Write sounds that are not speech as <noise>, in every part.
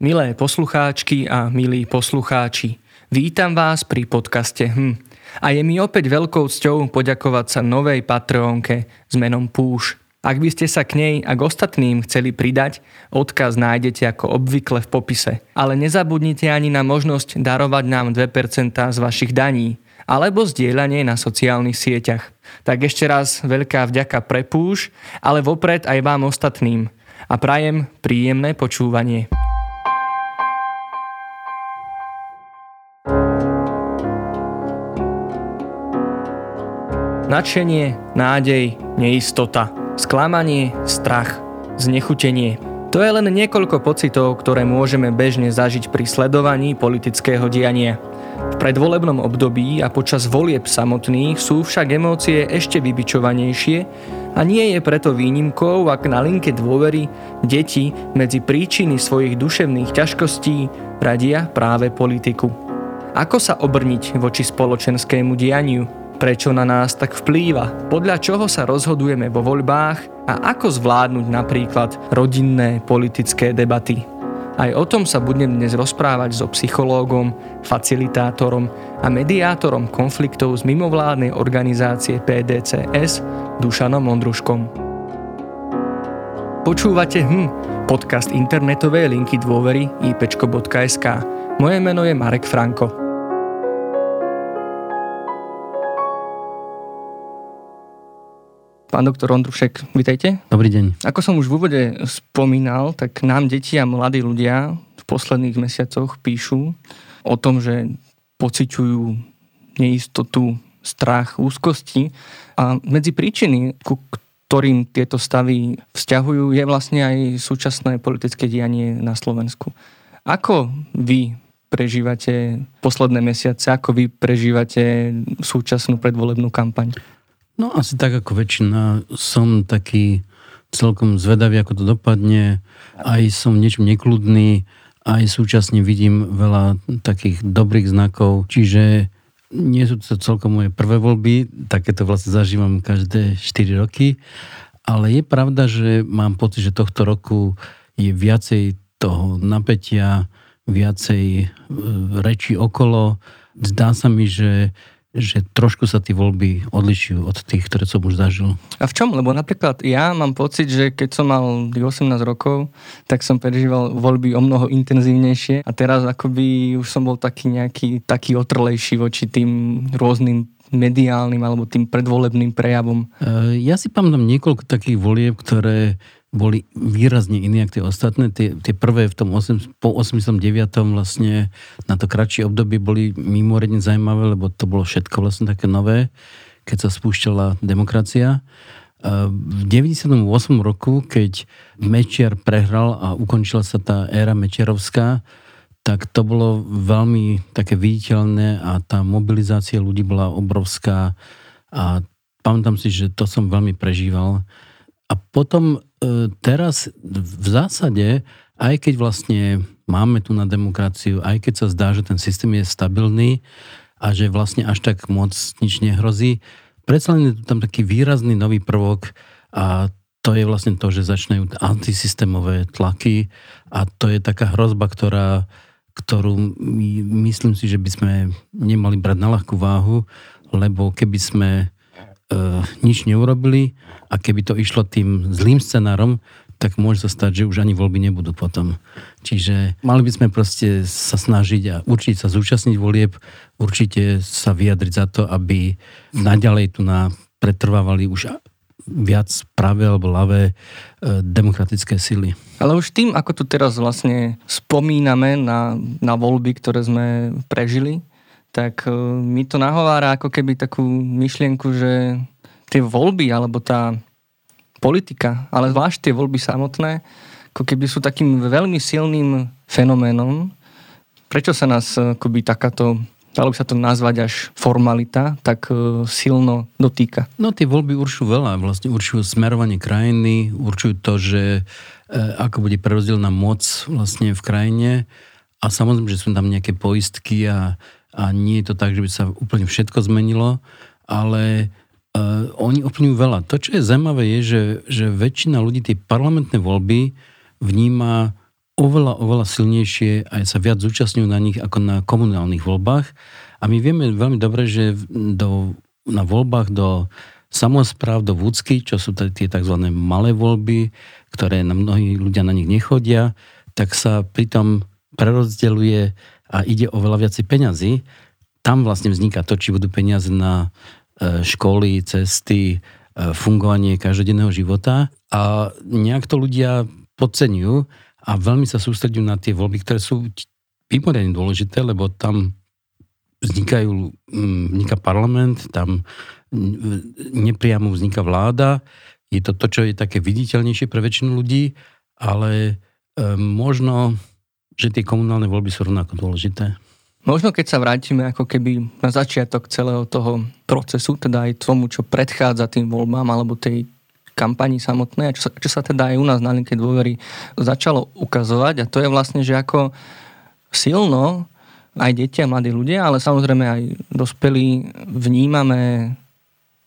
Milé poslucháčky a milí poslucháči, vítam vás pri podcaste Hm. A je mi opäť veľkou cťou poďakovať sa novej Patreonke s menom Púš. Ak by ste sa k nej a k ostatným chceli pridať, odkaz nájdete ako obvykle v popise. Ale nezabudnite ani na možnosť darovať nám 2% z vašich daní alebo zdieľanie na sociálnych sieťach. Tak ešte raz veľká vďaka pre Púš, ale vopred aj vám ostatným. A prajem príjemné počúvanie. Nadšenie, nádej, neistota, sklamanie, strach, znechutenie. To je len niekoľko pocitov, ktoré môžeme bežne zažiť pri sledovaní politického diania. V predvolebnom období a počas volieb samotných sú však emócie ešte vybičovanejšie a nie je preto výnimkou, ak na linke dôvery deti medzi príčiny svojich duševných ťažkostí radia práve politiku. Ako sa obrniť voči spoločenskému dianiu? Prečo na nás tak vplýva, podľa čoho sa rozhodujeme vo voľbách a ako zvládnuť napríklad rodinné politické debaty. Aj o tom sa budem dnes rozprávať so psychológom, facilitátorom a mediátorom konfliktov z mimovládnej organizácie PDCS Dušanom Ondruškom. Počúvate HM, podcast internetovej linky dôvery ipčko.sk. Moje meno je Marek Franko. Pán doktor Ondrušek, vítajte. Dobrý deň. Ako som už v úvode spomínal, tak nám deti a mladí ľudia v posledných mesiacoch píšu o tom, že pociťujú neistotu, strach, úzkosti a medzi príčiny, ku ktorým tieto stavy vzťahujú, je vlastne aj súčasné politické dianie na Slovensku. Ako vy prežívate posledné mesiace, ako vy prežívate súčasnú predvolebnú kampaň? No asi tak ako väčšina. Som taký celkom zvedavý, ako to dopadne. Aj som niečo nekludný, aj súčasne vidím veľa takých dobrých znakov. Čiže nie sú to celkom moje prvé voľby, takéto vlastne zažívam každé 4 roky. Ale je pravda, že mám pocit, že tohto roku je viacej toho napätia, viacej e, reči okolo. Zdá sa mi, že že trošku sa tie voľby odlišujú od tých, ktoré som už zažil. A v čom? Lebo napríklad ja mám pocit, že keď som mal 18 rokov, tak som prežíval voľby o mnoho intenzívnejšie a teraz akoby už som bol taký nejaký taký otrlejší voči tým rôznym mediálnym alebo tým predvolebným prejavom. E, ja si pamätám niekoľko takých volieb, ktoré boli výrazne iné ako tie ostatné. Tie, tie prvé v tom 8, po 89. vlastne na to kratšie obdobie boli mimoriadne zaujímavé, lebo to bolo všetko vlastne také nové, keď sa spúšťala demokracia. V 98. roku, keď Mečiar prehral a ukončila sa tá éra Mečiarovská, tak to bolo veľmi také viditeľné a tá mobilizácia ľudí bola obrovská a pamätám si, že to som veľmi prežíval. A potom teraz v zásade, aj keď vlastne máme tu na demokraciu, aj keď sa zdá, že ten systém je stabilný a že vlastne až tak moc nič nehrozí, predsa len je tu tam taký výrazný nový prvok a to je vlastne to, že začínajú antisystémové tlaky a to je taká hrozba, ktorá, ktorú myslím si, že by sme nemali brať na ľahkú váhu, lebo keby sme e, nič neurobili a keby to išlo tým zlým scenárom, tak môže sa stať, že už ani voľby nebudú potom. Čiže mali by sme proste sa snažiť a určite sa zúčastniť volieb, určite sa vyjadriť za to, aby naďalej tu na pretrvávali už viac pravé alebo ľavé e, demokratické sily. Ale už tým, ako tu teraz vlastne spomíname na, na voľby, ktoré sme prežili, tak e, mi to nahovára ako keby takú myšlienku, že tie voľby alebo tá politika, ale zvlášť tie voľby samotné, ako keby sú takým veľmi silným fenoménom. Prečo sa nás e, akoby takáto dalo by sa to nazvať až formalita, tak e, silno dotýka? No tie voľby určujú veľa, vlastne určujú smerovanie krajiny, určujú to, že ako bude prerozdelená moc vlastne v krajine a samozrejme, že sú tam nejaké poistky a a nie je to tak, že by sa úplne všetko zmenilo, ale uh, oni ovplyvňujú veľa. To, čo je zaujímavé, je, že, že väčšina ľudí tie parlamentné voľby vníma oveľa, oveľa silnejšie aj sa viac zúčastňujú na nich ako na komunálnych voľbách. A my vieme veľmi dobre, že do, na voľbách do samozpráv, do vúcky, čo sú tie tzv. malé voľby, ktoré na mnohí ľudia na nich nechodia, tak sa pritom prerozdeľuje a ide o veľa viacej peňazí. Tam vlastne vzniká to, či budú peniaze na e, školy, cesty, e, fungovanie každodenného života a nejak to ľudia podceňujú a veľmi sa sústredujú na tie voľby, ktoré sú mimoriadne dôležité, lebo tam vznikajú, vzniká parlament, tam nepriamo vzniká vláda, je to to, čo je také viditeľnejšie pre väčšinu ľudí, ale e, možno, že tie komunálne voľby sú rovnako dôležité. Možno keď sa vrátime ako keby na začiatok celého toho procesu, teda aj tomu, čo predchádza tým voľbám alebo tej kampani samotnej, a čo sa, čo sa teda aj u nás na linke dôvery začalo ukazovať a to je vlastne, že ako silno aj deti a mladí ľudia, ale samozrejme aj dospelí vnímame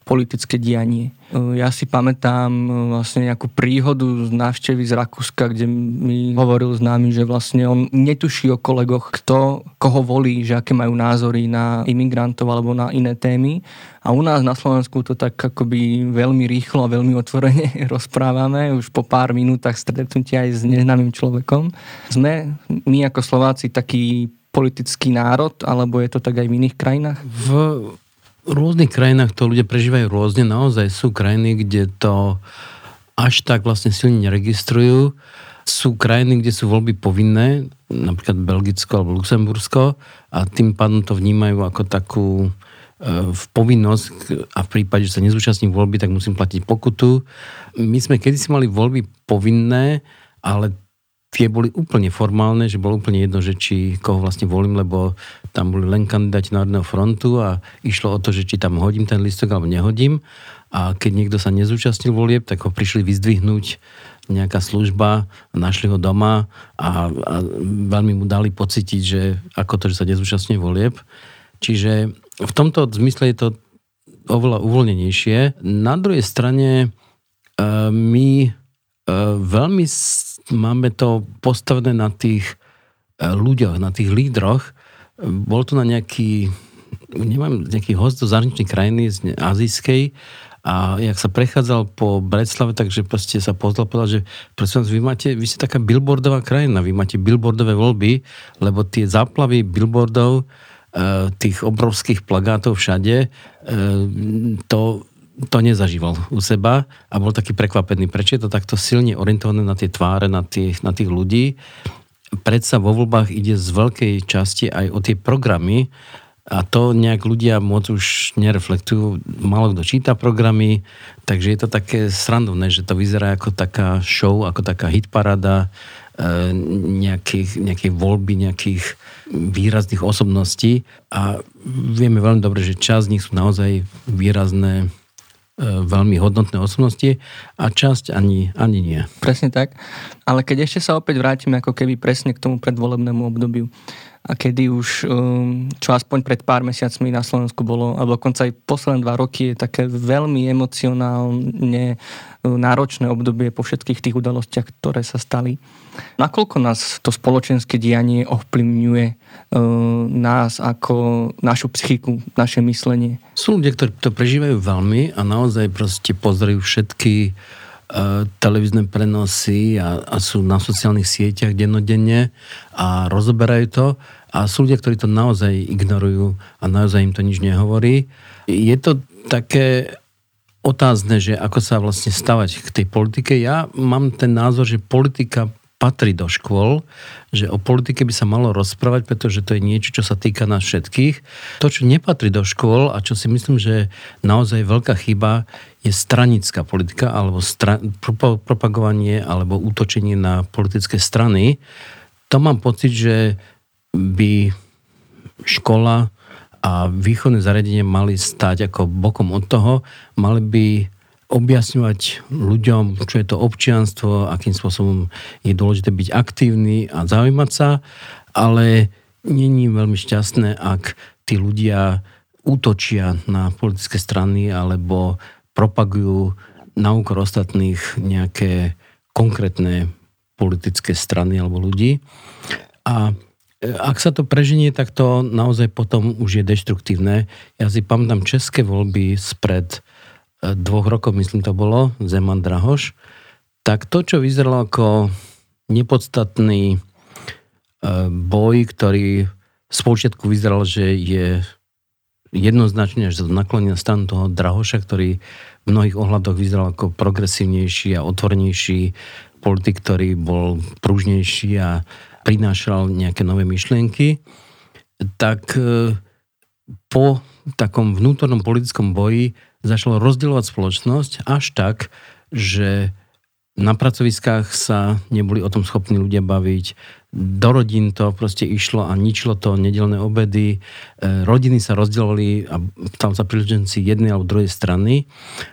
politické dianie. Ja si pamätám e, vlastne nejakú príhodu z návštevy z Rakúska, kde mi hovoril s nami, že vlastne on netuší o kolegoch, kto koho volí, že aké majú názory na imigrantov alebo na iné témy. A u nás na Slovensku to tak akoby veľmi rýchlo a veľmi otvorene <laughs> rozprávame, už po pár minútach stretnutia aj s neznámym človekom. Sme my ako Slováci taký politický národ, alebo je to tak aj v iných krajinách? V rôznych krajinách to ľudia prežívajú rôzne. Naozaj sú krajiny, kde to až tak vlastne silne neregistrujú. Sú krajiny, kde sú voľby povinné, napríklad Belgicko alebo Luxembursko a tým pádom to vnímajú ako takú e, v povinnosť a v prípade, že sa nezúčastním voľby, tak musím platiť pokutu. My sme kedysi mali voľby povinné, ale tie boli úplne formálne, že bolo úplne jedno, že či koho vlastne volím, lebo tam boli len kandidáti Národného frontu a išlo o to, že či tam hodím ten listok alebo nehodím. A keď niekto sa nezúčastnil volieb, tak ho prišli vyzdvihnúť nejaká služba, našli ho doma a, a veľmi mu dali pocítiť, že ako to, že sa nezúčastňuje volieb. Čiže v tomto zmysle je to oveľa uvoľnenejšie. Na druhej strane e, my e, veľmi máme to postavené na tých e, ľuďoch, na tých lídroch. Bol to na nejaký, neviem, nejaký host do zahraničnej krajiny z azijskej a jak sa prechádzal po Bratislave, takže proste sa pozrel, povedal, že prosím vy, máte, vy ste taká billboardová krajina, vy máte billboardové voľby, lebo tie záplavy billboardov, e, tých obrovských plagátov všade, e, to to nezažíval u seba a bol taký prekvapený, prečo je to takto silne orientované na tie tváre, na tých, na tých ľudí. Predsa vo voľbách ide z veľkej časti aj o tie programy a to nejak ľudia moc už nereflektujú. Malo kto číta programy, takže je to také srandovné, že to vyzerá ako taká show, ako taká hitparada e, nejakých, nejakej voľby, nejakých výrazných osobností a vieme veľmi dobre, že časť z nich sú naozaj výrazné veľmi hodnotné osobnosti a časť ani, ani nie. Presne tak. Ale keď ešte sa opäť vrátime ako keby presne k tomu predvolebnému obdobiu a kedy už, um, čo aspoň pred pár mesiacmi na Slovensku bolo, alebo dokonca aj posledné dva roky je také veľmi emocionálne uh, náročné obdobie po všetkých tých udalostiach, ktoré sa stali. Nakoľko nás to spoločenské dianie ovplyvňuje uh, nás ako našu psychiku, naše myslenie? Sú ľudia, ktorí to prežívajú veľmi a naozaj proste pozerajú všetky televízne prenosy a, a sú na sociálnych sieťach dennodenne a rozoberajú to a sú ľudia, ktorí to naozaj ignorujú a naozaj im to nič nehovorí. Je to také otázne, že ako sa vlastne stavať k tej politike. Ja mám ten názor, že politika patrí do škôl, že o politike by sa malo rozprávať, pretože to je niečo, čo sa týka nás všetkých. To, čo nepatrí do škôl a čo si myslím, že naozaj veľká chyba, je stranická politika alebo stra- propagovanie alebo útočenie na politické strany. To mám pocit, že by škola a výchovné zariadenie mali stať ako bokom od toho, mali by objasňovať ľuďom, čo je to občianstvo, akým spôsobom je dôležité byť aktívny a zaujímať sa, ale není veľmi šťastné, ak tí ľudia útočia na politické strany alebo propagujú na úkor ostatných nejaké konkrétne politické strany alebo ľudí. A ak sa to preženie, tak to naozaj potom už je deštruktívne. Ja si pamätám české voľby spred e, dvoch rokov, myslím to bolo, Zeman Drahoš, tak to, čo vyzeralo ako nepodstatný e, boj, ktorý z počiatku vyzeral, že je jednoznačne až naklonený na stranu toho Drahoša, ktorý v mnohých ohľadoch vyzeral ako progresívnejší a otvornejší politik, ktorý bol pružnejší a prinášal nejaké nové myšlienky, tak e, po takom vnútornom politickom boji začalo rozdielovať spoločnosť až tak, že na pracoviskách sa neboli o tom schopní ľudia baviť, do rodín to proste išlo a ničilo to nedelné obedy, e, rodiny sa rozdielovali a tam sa príleženci jednej alebo druhej strany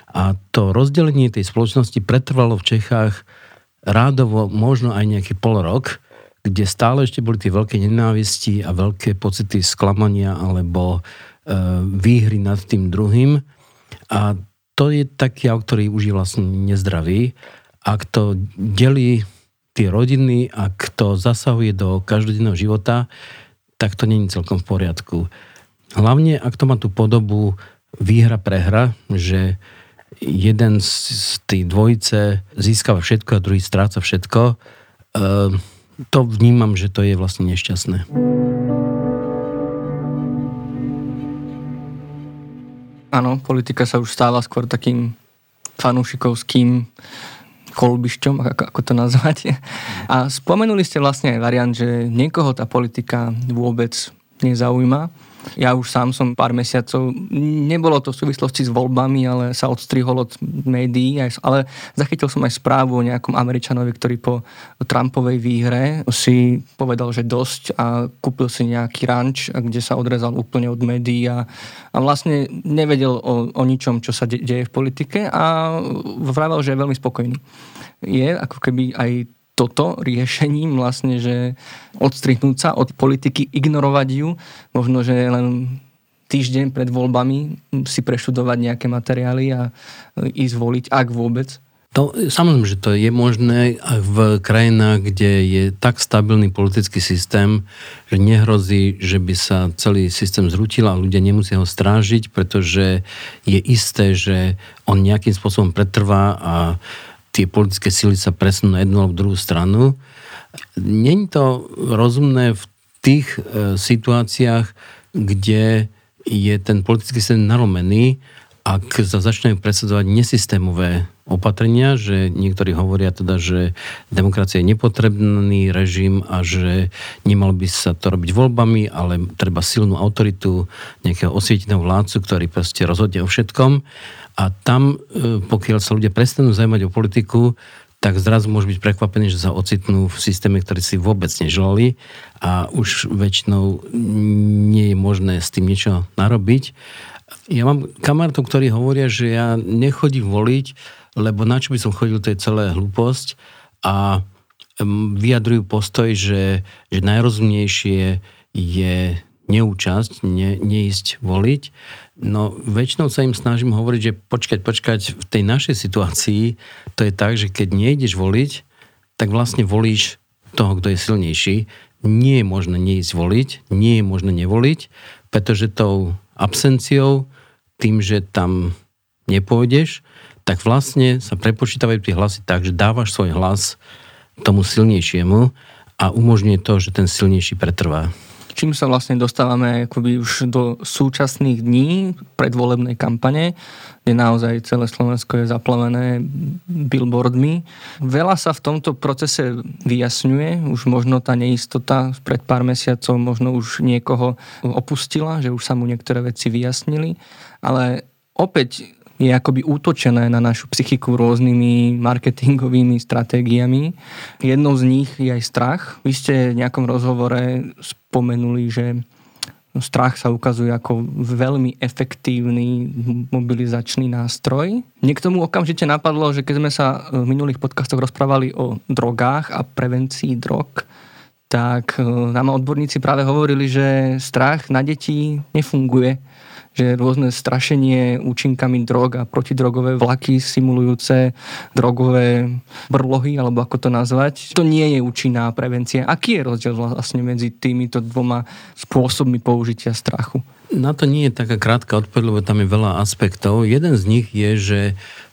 a to rozdelenie tej spoločnosti pretrvalo v Čechách rádovo možno aj nejaký pol rok, kde stále ešte boli tie veľké nenávisti a veľké pocity sklamania alebo e, výhry nad tým druhým. A to je taký jav, ktorý už je vlastne nezdravý. Ak to delí tie rodiny, ak to zasahuje do každodenného života, tak to není celkom v poriadku. Hlavne, ak to má tú podobu výhra-prehra, že jeden z tej dvojice získava všetko a druhý stráca všetko, e, to vnímam, že to je vlastne nešťastné. Áno, politika sa už stáva skôr takým fanúšikovským kolbišťom, ako, ako to nazvať. A spomenuli ste vlastne aj variant, že niekoho tá politika vôbec nezaujíma ja už sám som pár mesiacov, nebolo to v súvislosti s voľbami, ale sa odstrihol od médií, ale zachytil som aj správu o nejakom Američanovi, ktorý po Trumpovej výhre si povedal, že dosť a kúpil si nejaký ranč, kde sa odrezal úplne od médií a, a vlastne nevedel o, o ničom, čo sa de- deje v politike a vravel, že je veľmi spokojný. Je ako keby aj toto riešením vlastne, že odstrihnúť sa od politiky, ignorovať ju, možno, že len týždeň pred voľbami si preštudovať nejaké materiály a ísť voliť, ak vôbec? To, samozrejme, že to je možné v krajinách, kde je tak stabilný politický systém, že nehrozí, že by sa celý systém zrutil a ľudia nemusia ho strážiť, pretože je isté, že on nejakým spôsobom pretrvá a tie politické síly sa presunú na jednu alebo druhú stranu. Není to rozumné v tých e, situáciách, kde je ten politický systém nalomený, ak sa začnú predsedovať nesystémové opatrenia, že niektorí hovoria teda, že demokracia je nepotrebný režim a že nemal by sa to robiť voľbami, ale treba silnú autoritu nejakého osvieteného vládcu, ktorý proste rozhodne o všetkom. A tam, e, pokiaľ sa ľudia prestanú zaujímať o politiku, tak zrazu môžu byť prekvapení, že sa ocitnú v systéme, ktorý si vôbec neželali a už väčšinou nie je možné s tým niečo narobiť. Ja mám kamarátov, ktorí hovoria, že ja nechodím voliť, lebo na čo by som chodil, to je celé hlúposť a vyjadrujú postoj, že, že najrozumnejšie je neúčasť, ne, neísť voliť. No väčšinou sa im snažím hovoriť, že počkať, počkať, v tej našej situácii to je tak, že keď nejdeš voliť, tak vlastne volíš toho, kto je silnejší. Nie je možné neísť voliť, nie je možné nevoliť, pretože tou absenciou, tým, že tam nepôjdeš, tak vlastne sa prepočítavajú tie hlasy tak, že dávaš svoj hlas tomu silnejšiemu a umožňuje to, že ten silnejší pretrvá čím sa vlastne dostávame akoby už do súčasných dní predvolebnej kampane, kde naozaj celé Slovensko je zaplavené billboardmi. Veľa sa v tomto procese vyjasňuje, už možno tá neistota pred pár mesiacov možno už niekoho opustila, že už sa mu niektoré veci vyjasnili, ale opäť je akoby útočené na našu psychiku rôznymi marketingovými stratégiami. Jednou z nich je aj strach. Vy ste v nejakom rozhovore spomenuli, že strach sa ukazuje ako veľmi efektívny mobilizačný nástroj. Mne k tomu okamžite napadlo, že keď sme sa v minulých podcastoch rozprávali o drogách a prevencii drog, tak e, nám odborníci práve hovorili, že strach na deti nefunguje že rôzne strašenie účinkami drog a protidrogové vlaky simulujúce drogové brlohy, alebo ako to nazvať, to nie je účinná prevencia. Aký je rozdiel vlastne medzi týmito dvoma spôsobmi použitia strachu? Na to nie je taká krátka odpoveď, lebo tam je veľa aspektov. Jeden z nich je, že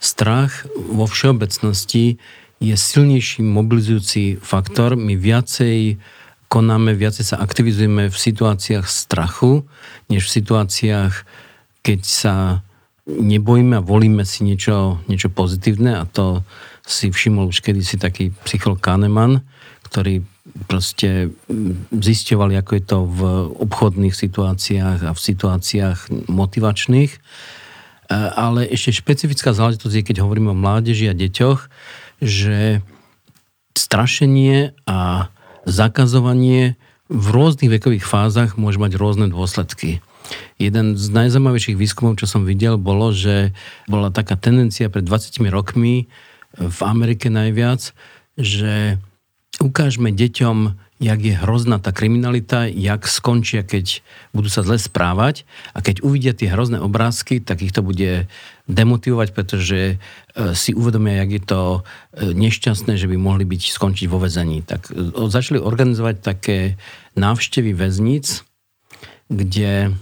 strach vo všeobecnosti je silnejší mobilizujúci faktor. My viacej konáme, viacej sa aktivizujeme v situáciách strachu, než v situáciách, keď sa nebojíme a volíme si niečo, niečo pozitívne a to si všimol už kedysi taký psycholog Kahneman, ktorý proste zisťovali, ako je to v obchodných situáciách a v situáciách motivačných. E, ale ešte špecifická záležitosť je, keď hovoríme o mládeži a deťoch, že strašenie a zakazovanie v rôznych vekových fázach môže mať rôzne dôsledky. Jeden z najzaujímavejších výskumov, čo som videl, bolo, že bola taká tendencia pred 20 rokmi v Amerike najviac, že ukážme deťom jak je hrozná tá kriminalita, jak skončia, keď budú sa zle správať a keď uvidia tie hrozné obrázky, tak ich to bude demotivovať, pretože e, si uvedomia, jak je to e, nešťastné, že by mohli byť skončiť vo väzení. Tak e, začali organizovať také návštevy väzníc, kde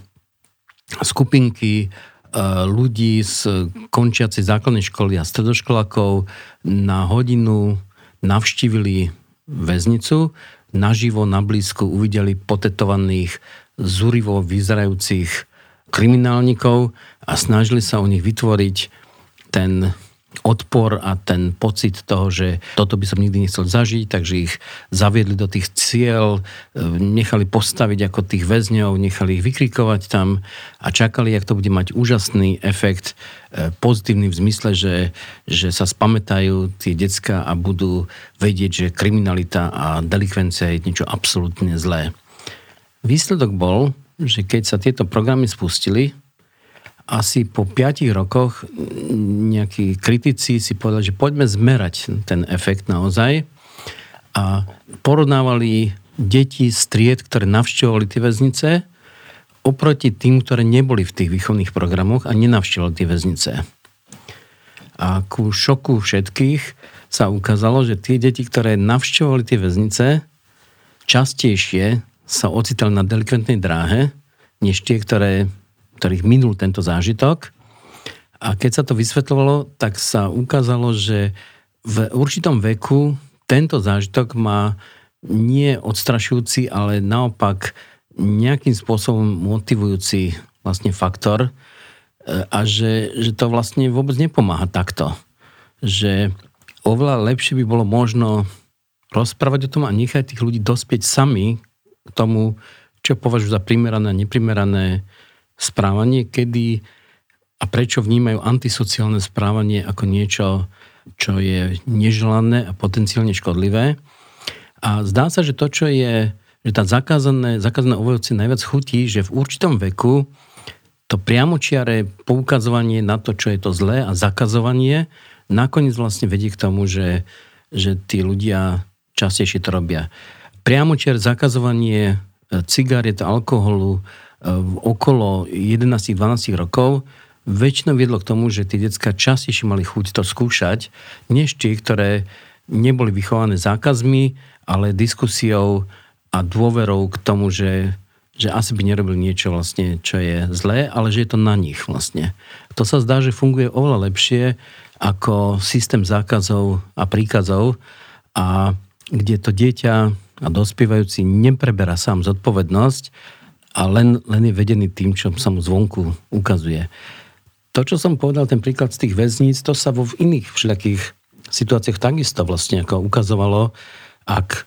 skupinky ľudí z končiacej základnej školy a stredoškolákov na hodinu navštívili väznicu naživo, na blízku uvideli potetovaných, zúrivo vyzerajúcich kriminálnikov a snažili sa u nich vytvoriť ten odpor a ten pocit toho, že toto by som nikdy nechcel zažiť, takže ich zaviedli do tých cieľ, e, nechali postaviť ako tých väzňov, nechali ich vykrikovať tam a čakali, jak to bude mať úžasný efekt, e, pozitívny v zmysle, že, že sa spamätajú tie decka a budú vedieť, že kriminalita a delikvencia je niečo absolútne zlé. Výsledok bol, že keď sa tieto programy spustili, asi po 5 rokoch nejakí kritici si povedali, že poďme zmerať ten efekt naozaj a porovnávali deti z tried, ktoré navštevovali tie väznice oproti tým, ktoré neboli v tých výchovných programoch a nenavštevovali tie väznice. A ku šoku všetkých sa ukázalo, že tie deti, ktoré navštevovali tie väznice, častejšie sa ocitali na delikventnej dráhe, než tie, ktoré ktorých minul tento zážitok. A keď sa to vysvetľovalo, tak sa ukázalo, že v určitom veku tento zážitok má nie odstrašujúci, ale naopak nejakým spôsobom motivujúci vlastne faktor e, a že, že to vlastne vôbec nepomáha takto. Že oveľa lepšie by bolo možno rozprávať o tom a nechať tých ľudí dospieť sami k tomu, čo považujú za primerané a neprimerané správanie, kedy a prečo vnímajú antisociálne správanie ako niečo, čo je neželané a potenciálne škodlivé. A zdá sa, že to, čo je, že tá zakázané, zakázané ovoci najviac chutí, že v určitom veku to priamočiare poukazovanie na to, čo je to zlé a zakazovanie nakoniec vlastne vedie k tomu, že, že tí ľudia častejšie to robia. Priamočiar zakazovanie e, cigaret, alkoholu, okolo 11-12 rokov väčšinou viedlo k tomu, že tie detská častejšie mali chuť to skúšať, než tie, ktoré neboli vychované zákazmi, ale diskusiou a dôverou k tomu, že, že asi by nerobili niečo vlastne, čo je zlé, ale že je to na nich vlastne. To sa zdá, že funguje oveľa lepšie ako systém zákazov a príkazov a kde to dieťa a dospievajúci nepreberá sám zodpovednosť, a len, len je vedený tým, čo sa mu zvonku ukazuje. To, čo som povedal, ten príklad z tých väzníc, to sa vo v iných všelijakých situáciách takisto vlastne ako ukazovalo, ak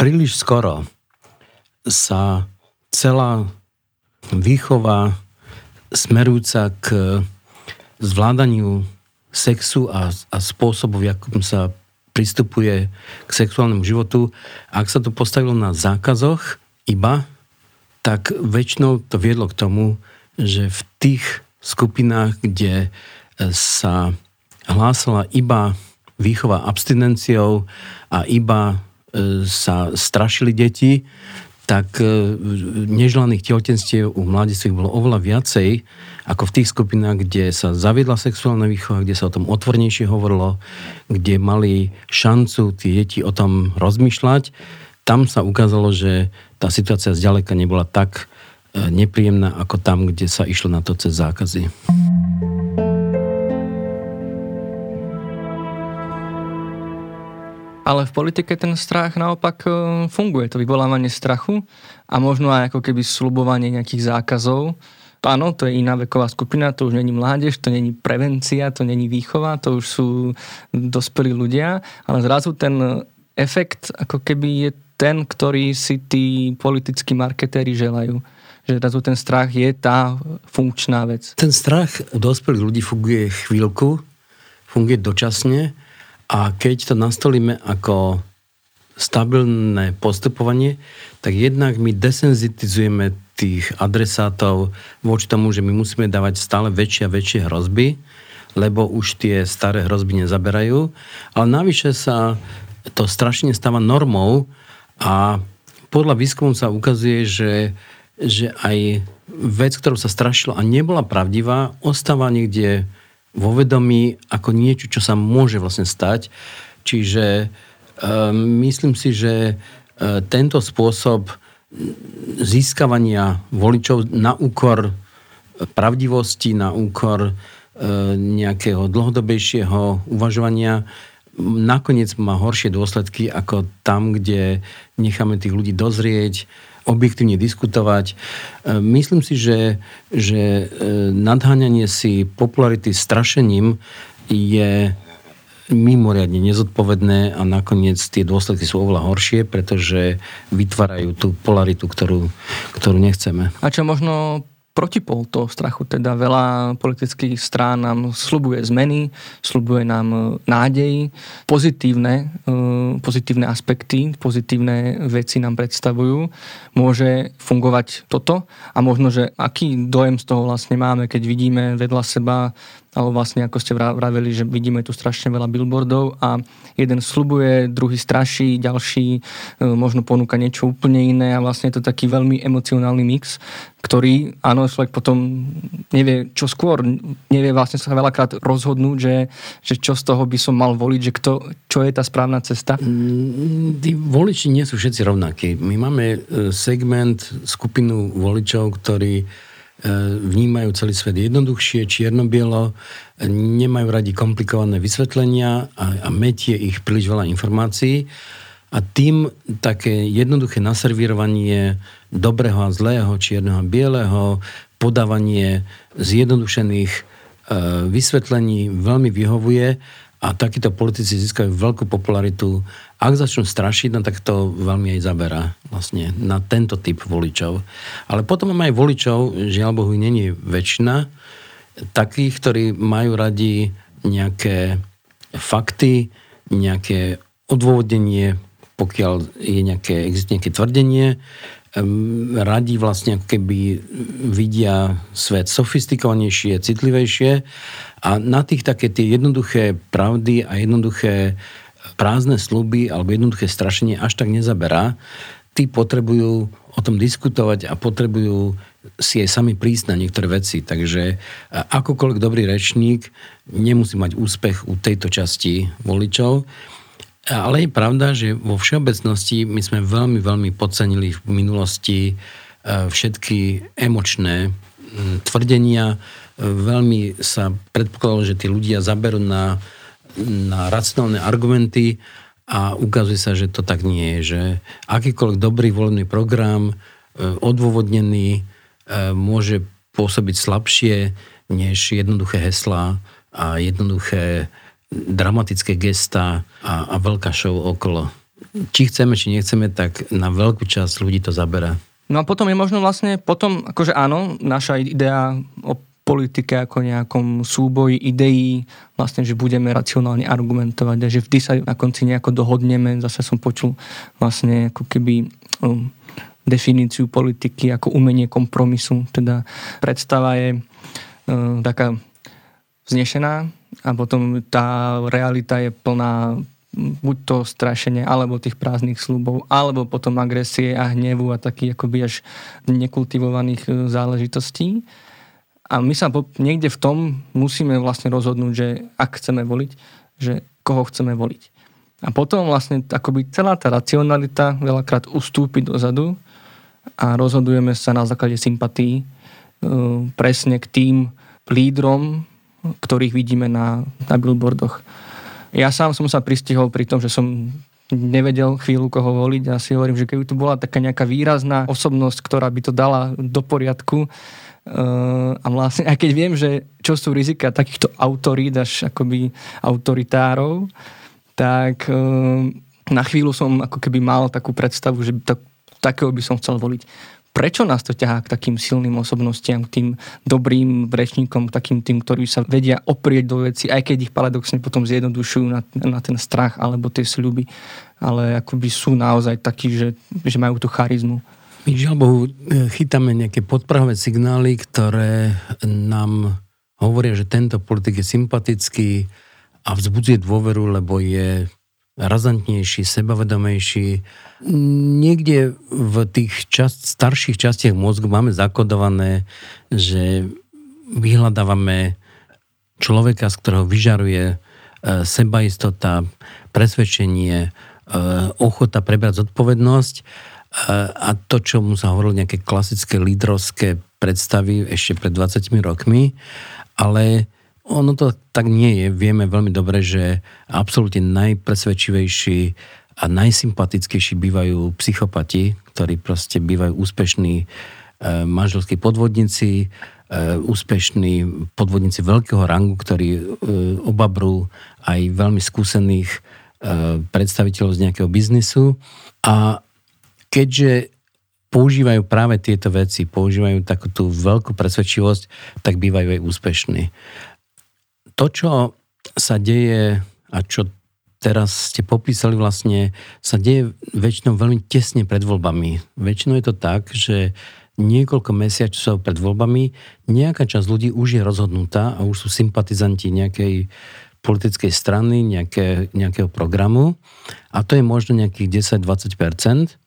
príliš skoro sa celá výchova smerujúca k zvládaniu sexu a, a spôsobu, v akom sa pristupuje k sexuálnemu životu, ak sa to postavilo na zákazoch iba, tak väčšinou to viedlo k tomu, že v tých skupinách, kde e, sa hlásala iba výchova abstinenciou a iba e, sa strašili deti, tak e, neželaných tehotenstiev u mladistvých bolo oveľa viacej ako v tých skupinách, kde sa zaviedla sexuálna výchova, kde sa o tom otvornejšie hovorilo, kde mali šancu tie deti o tom rozmýšľať. Tam sa ukázalo, že tá situácia zďaleka nebola tak e, nepríjemná ako tam, kde sa išlo na to cez zákazy. Ale v politike ten strach naopak e, funguje, to vyvolávanie strachu a možno aj ako keby slubovanie nejakých zákazov. Áno, to je iná veková skupina, to už není mládež, to není prevencia, to není výchova, to už sú dospelí ľudia, ale zrazu ten efekt ako keby je ten, ktorý si tí politickí marketéri želajú. Že zrazu ten strach je tá funkčná vec. Ten strach u dospelých ľudí funguje chvíľku, funguje dočasne, a keď to nastolíme ako stabilné postupovanie, tak jednak my desenzitizujeme tých adresátov voči tomu, že my musíme dávať stále väčšie a väčšie hrozby, lebo už tie staré hrozby nezaberajú. Ale navyše sa to strašne stáva normou a podľa výskumu sa ukazuje, že, že aj vec, ktorú sa strašilo a nebola pravdivá, ostáva niekde vo vedomí ako niečo, čo sa môže vlastne stať. Čiže e, myslím si, že e, tento spôsob získavania voličov na úkor pravdivosti, na úkor e, nejakého dlhodobejšieho uvažovania nakoniec má horšie dôsledky ako tam, kde necháme tých ľudí dozrieť, objektívne diskutovať. E, myslím si, že, že e, nadháňanie si popularity strašením je mimoriadne nezodpovedné a nakoniec tie dôsledky sú oveľa horšie, pretože vytvárajú tú polaritu, ktorú, ktorú nechceme. A čo možno protipol toho strachu. Teda veľa politických strán nám slubuje zmeny, slubuje nám e, nádej, pozitívne, e, pozitívne aspekty, pozitívne veci nám predstavujú. Môže fungovať toto a možno, že aký dojem z toho vlastne máme, keď vidíme vedľa seba alebo vlastne ako ste vraveli, že vidíme tu strašne veľa billboardov a jeden slubuje, druhý straší, ďalší e, možno ponúka niečo úplne iné a vlastne je to taký veľmi emocionálny mix, ktorý, áno, človek potom nevie čo skôr, nevie vlastne sa veľakrát rozhodnúť, že, že čo z toho by som mal voliť, že kto, čo je tá správna cesta? Mm, tí voliči nie sú všetci rovnakí. My máme e, segment, skupinu voličov, ktorí vnímajú celý svet jednoduchšie, čierno-bielo, nemajú radi komplikované vysvetlenia a, a metie ich príliš veľa informácií. A tým také jednoduché naservírovanie dobrého a zlého, čierneho a bieleho, podávanie zjednodušených e, vysvetlení veľmi vyhovuje a takíto politici získajú veľkú popularitu. Ak začnú strašiť, no tak to veľmi aj zaberá vlastne na tento typ voličov. Ale potom máme aj voličov, žiaľ Bohu, není väčšina, takých, ktorí majú radi nejaké fakty, nejaké odôvodnenie, pokiaľ je nejaké, existuje nejaké tvrdenie, radi vlastne keby vidia svet sofistikovanejšie, citlivejšie a na tých také tie jednoduché pravdy a jednoduché prázdne sluby alebo jednoduché strašenie až tak nezaberá. Tí potrebujú o tom diskutovať a potrebujú si aj sami prísť na niektoré veci. Takže akokoľvek dobrý rečník nemusí mať úspech u tejto časti voličov. Ale je pravda, že vo všeobecnosti my sme veľmi, veľmi podcenili v minulosti e, všetky emočné tvrdenia. Veľmi sa predpokladalo, že tí ľudia zaberú na na racionálne argumenty a ukazuje sa, že to tak nie je. Že akýkoľvek dobrý voľný program, e, odôvodnený, e, môže pôsobiť slabšie než jednoduché heslá a jednoduché dramatické gesta a, a veľká show okolo. Či chceme, či nechceme, tak na veľkú časť ľudí to zaberá. No a potom je možno vlastne, potom, akože áno, naša idea o politike ako nejakom súboji ideí, vlastne, že budeme racionálne argumentovať a že vždy sa na konci nejako dohodneme. Zase som počul vlastne ako keby um, definíciu politiky ako umenie kompromisu. Teda predstava je um, taká vznešená a potom tá realita je plná buď to strašenie, alebo tých prázdnych slúbov, alebo potom agresie a hnevu a takých akoby až nekultivovaných e, záležitostí. A my sa niekde v tom musíme vlastne rozhodnúť, že ak chceme voliť, že koho chceme voliť. A potom vlastne akoby celá tá racionalita veľakrát ustúpi dozadu a rozhodujeme sa na základe sympatí e, presne k tým lídrom, ktorých vidíme na, na billboardoch. Ja sám som sa pristihol pri tom, že som nevedel chvíľu koho voliť a si hovorím, že keby tu bola taká nejaká výrazná osobnosť, ktorá by to dala do poriadku, a vlastne, aj keď viem, že čo sú rizika takýchto autorít až akoby autoritárov, tak uh, na chvíľu som ako keby mal takú predstavu, že tak, takého by som chcel voliť prečo nás to ťahá k takým silným osobnostiam, k tým dobrým rečníkom, takým tým, ktorí sa vedia oprieť do veci, aj keď ich paradoxne potom zjednodušujú na, na ten strach alebo tie sľuby, ale akoby sú naozaj takí, že, že majú tú charizmu. My žiaľ Bohu chytáme nejaké podprahové signály, ktoré nám hovoria, že tento politik je sympatický a vzbudzuje dôveru, lebo je razantnejší, sebavedomejší. Niekde v tých čast, starších častiach mozgu máme zakodované, že vyhľadávame človeka, z ktorého vyžaruje e, sebaistota, presvedčenie, e, ochota prebrať zodpovednosť e, a to, čo mu sa hovorilo nejaké klasické lídrovské predstavy ešte pred 20 rokmi, ale ono to tak nie je. Vieme veľmi dobre, že absolútne najpresvedčivejší a najsympatickejší bývajú psychopati, ktorí proste bývajú úspešní e, manželskí podvodníci, e, úspešní podvodníci veľkého rangu, ktorí e, obabrú aj veľmi skúsených predstaviteľov z nejakého biznisu. A keďže používajú práve tieto veci, používajú takú tú veľkú presvedčivosť, tak bývajú aj úspešní. To, čo sa deje a čo teraz ste popísali vlastne, sa deje väčšinou veľmi tesne pred voľbami. Väčšinou je to tak, že niekoľko mesiacov pred voľbami nejaká časť ľudí už je rozhodnutá a už sú sympatizanti nejakej politickej strany, nejaké, nejakého programu. A to je možno nejakých 10-20%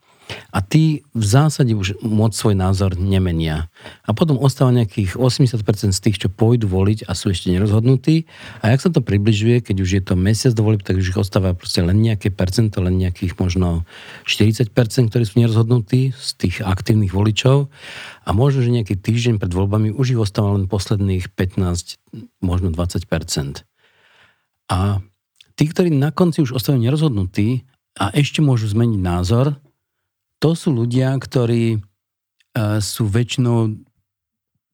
a tí v zásade už moc svoj názor nemenia. A potom ostáva nejakých 80% z tých, čo pôjdu voliť a sú ešte nerozhodnutí. A jak sa to približuje, keď už je to mesiac do volieb, tak už ich ostáva proste len nejaké percento, len nejakých možno 40%, ktorí sú nerozhodnutí z tých aktívnych voličov. A možno, že nejaký týždeň pred voľbami už ich ostáva len posledných 15, možno 20%. A tí, ktorí na konci už ostávajú nerozhodnutí a ešte môžu zmeniť názor, to sú ľudia, ktorí e, sú väčšinou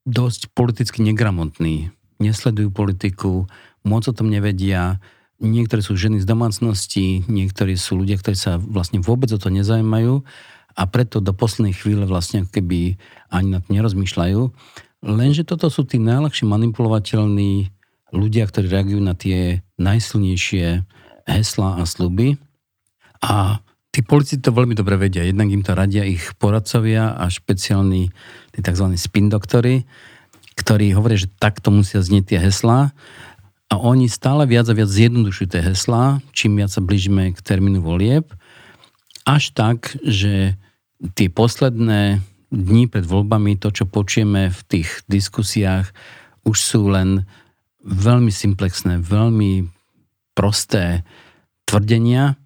dosť politicky negramotní. Nesledujú politiku, moc o tom nevedia. Niektorí sú ženy z domácnosti, niektorí sú ľudia, ktorí sa vlastne vôbec o to nezaujímajú a preto do poslednej chvíle vlastne keby ani na nerozmýšľajú. Lenže toto sú tí najľahšie manipulovateľní ľudia, ktorí reagujú na tie najsilnejšie hesla a sluby. A Tí politici to veľmi dobre vedia. Jednak im to radia ich poradcovia a špeciálni tí tzv. spin doktory, ktorí hovoria, že takto musia znieť tie heslá a oni stále viac a viac zjednodušujú tie heslá, čím viac sa blížime k termínu volieb, až tak, že tie posledné dní pred voľbami, to, čo počujeme v tých diskusiách, už sú len veľmi simplexné, veľmi prosté tvrdenia,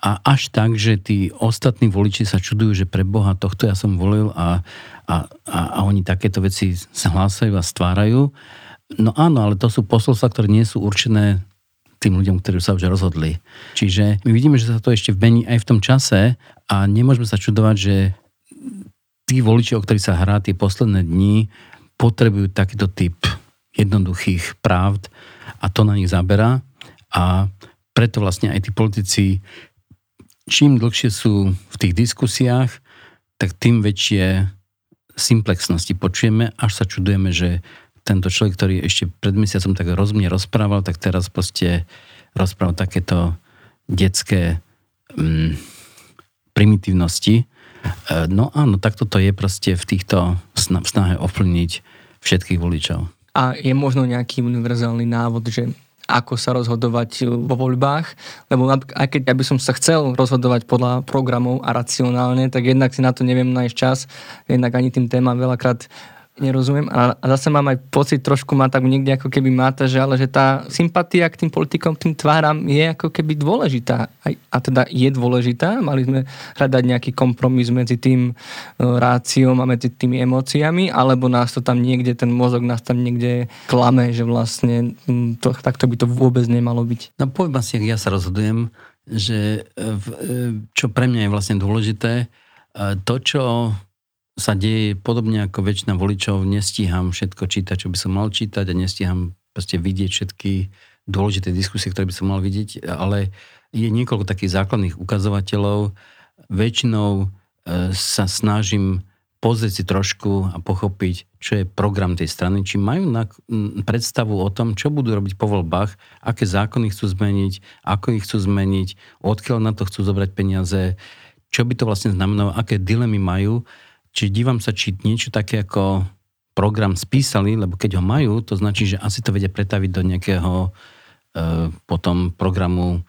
a až tak, že tí ostatní voliči sa čudujú, že pre Boha tohto ja som volil a, a, a, a oni takéto veci sa hlásajú a stvárajú. No áno, ale to sú posolstva, ktoré nie sú určené tým ľuďom, ktorí sa už rozhodli. Čiže my vidíme, že sa to ešte vmení aj v tom čase a nemôžeme sa čudovať, že tí voliči, o ktorých sa hrá tie posledné dni, potrebujú takýto typ jednoduchých právd a to na nich zabera a preto vlastne aj tí politici čím dlhšie sú v tých diskusiách, tak tým väčšie simplexnosti počujeme, až sa čudujeme, že tento človek, ktorý ešte pred mesiacom tak rozumne rozprával, tak teraz proste rozprával takéto detské mm, primitívnosti. E, no áno, takto to je proste v týchto snahe ovplyvniť všetkých voličov. A je možno nejaký univerzálny návod, že ako sa rozhodovať vo voľbách, lebo aj keď ja by som sa chcel rozhodovať podľa programov a racionálne, tak jednak si na to neviem nájsť čas, jednak ani tým témam veľakrát nerozumiem a, a zase mám aj pocit, trošku má tak niekde ako keby máta, že ale že tá sympatia k tým politikom, tým tváram je ako keby dôležitá. Aj, a teda je dôležitá. Mali sme hľadať nejaký kompromis medzi tým uh, ráciom a medzi tými emóciami, alebo nás to tam niekde, ten mozog nás tam niekde klame, že vlastne um, to, takto by to vôbec nemalo byť. No poviem asi, ja sa rozhodujem, že e, v, e, čo pre mňa je vlastne dôležité, to, čo sa deje podobne ako väčšina voličov, nestíham všetko čítať, čo by som mal čítať a nestíham proste vidieť všetky dôležité diskusie, ktoré by som mal vidieť, ale je niekoľko takých základných ukazovateľov. Väčšinou e, sa snažím pozrieť si trošku a pochopiť, čo je program tej strany, či majú na, predstavu o tom, čo budú robiť po voľbách, aké zákony chcú zmeniť, ako ich chcú zmeniť, odkiaľ na to chcú zobrať peniaze, čo by to vlastne znamenalo, aké dilemy majú Čiže dívam sa, či niečo také ako program spísali, lebo keď ho majú, to značí, že asi to vedia pretaviť do nejakého e, potom programu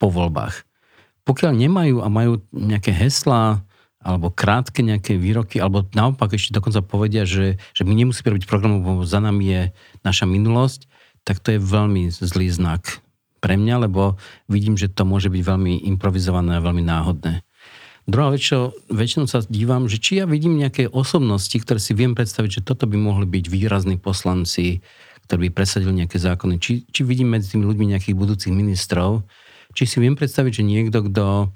po voľbách. Pokiaľ nemajú a majú nejaké heslá, alebo krátke nejaké výroky, alebo naopak ešte dokonca povedia, že, že my nemusíme robiť program, lebo za nami je naša minulosť, tak to je veľmi zlý znak pre mňa, lebo vidím, že to môže byť veľmi improvizované a veľmi náhodné. Druhá vec, čo väčšinou sa dívam, že či ja vidím nejaké osobnosti, ktoré si viem predstaviť, že toto by mohli byť výrazní poslanci, ktorí by presadili nejaké zákony. Či, či vidím medzi tými ľuďmi nejakých budúcich ministrov, či si viem predstaviť, že niekto, kto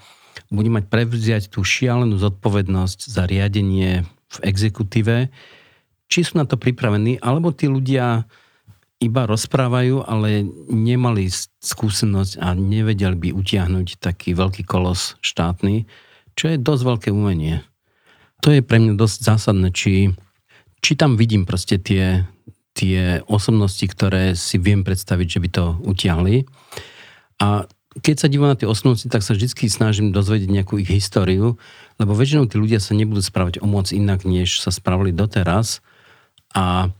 bude mať prevziať tú šialenú zodpovednosť za riadenie v exekutíve, či sú na to pripravení, alebo tí ľudia iba rozprávajú, ale nemali skúsenosť a nevedeli by utiahnuť taký veľký kolos štátny, čo je dosť veľké umenie. To je pre mňa dosť zásadné, či, či tam vidím proste tie, tie osobnosti, ktoré si viem predstaviť, že by to utiahli. A keď sa dívam na tie osobnosti, tak sa vždy snažím dozvedieť nejakú ich históriu, lebo väčšinou tí ľudia sa nebudú správať o moc inak, než sa spravili doteraz. A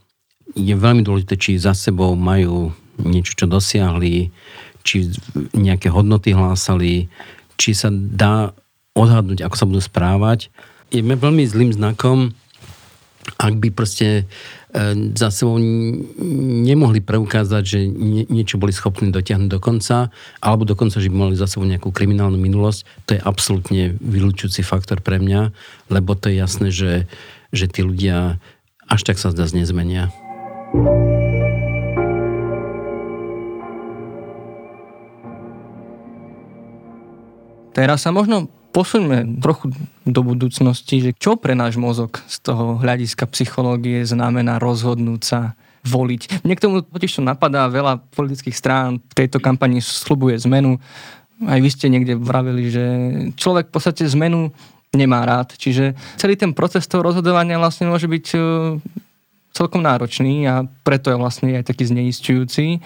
je veľmi dôležité, či za sebou majú niečo, čo dosiahli, či nejaké hodnoty hlásali, či sa dá odhadnúť, ako sa budú správať. Je veľmi zlým znakom, ak by proste e, za sebou nemohli preukázať, že niečo boli schopní dotiahnuť do konca, alebo dokonca, že by mali za sebou nejakú kriminálnu minulosť, to je absolútne vylúčujúci faktor pre mňa, lebo to je jasné, že, že tí ľudia až tak sa zdá nezmenia. Teraz sa možno posuňme trochu do budúcnosti, že čo pre náš mozog z toho hľadiska psychológie znamená rozhodnúť sa voliť. Mne k tomu totiž to napadá veľa politických strán v tejto kampani slubuje zmenu. Aj vy ste niekde vravili, že človek v podstate zmenu nemá rád. Čiže celý ten proces toho rozhodovania vlastne môže byť e, celkom náročný a preto je vlastne aj taký zneistujúci.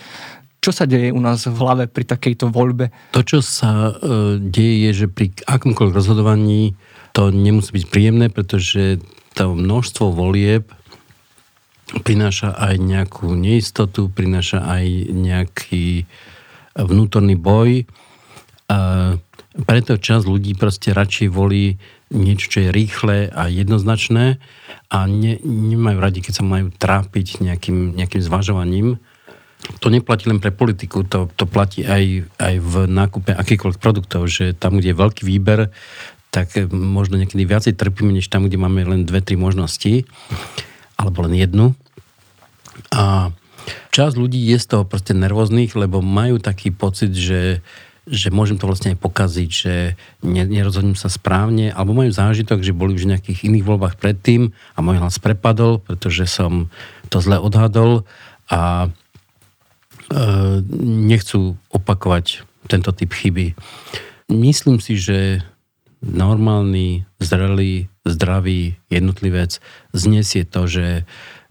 Čo sa deje u nás v hlave pri takejto voľbe? To, čo sa e, deje, je, že pri akomkoľvek rozhodovaní to nemusí byť príjemné, pretože to množstvo volieb prináša aj nejakú neistotu, prináša aj nejaký vnútorný boj. A preto čas ľudí proste radšej volí niečo, čo je rýchle a jednoznačné a ne, nemajú radi, keď sa majú trápiť nejakým, nejakým zvažovaním to neplatí len pre politiku, to, to platí aj, aj v nákupe akýchkoľvek produktov, že tam, kde je veľký výber, tak možno niekedy viacej trpíme, než tam, kde máme len dve, tri možnosti, alebo len jednu. A časť ľudí je z toho proste nervóznych, lebo majú taký pocit, že, že môžem to vlastne aj pokaziť, že nerozhodnem sa správne, alebo majú zážitok, že boli už v nejakých iných voľbách predtým a môj hlas prepadol, pretože som to zle odhadol a nechcú opakovať tento typ chyby. Myslím si, že normálny, zrelý, zdravý jednotlivec znesie to, že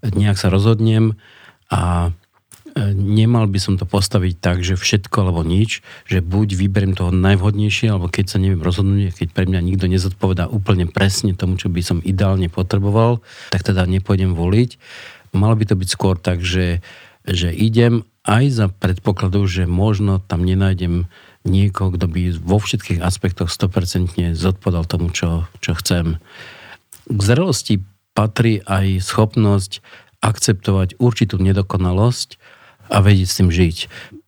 nejak sa rozhodnem a e, nemal by som to postaviť tak, že všetko alebo nič, že buď vyberiem toho najvhodnejšie, alebo keď sa neviem rozhodnúť, keď pre mňa nikto nezodpovedá úplne presne tomu, čo by som ideálne potreboval, tak teda nepôjdem voliť. Malo by to byť skôr tak, že, že idem aj za predpokladu, že možno tam nenájdem niekoho, kto by vo všetkých aspektoch 100% zodpovedal tomu, čo, čo chcem. K zrelosti patrí aj schopnosť akceptovať určitú nedokonalosť a vedieť s tým žiť.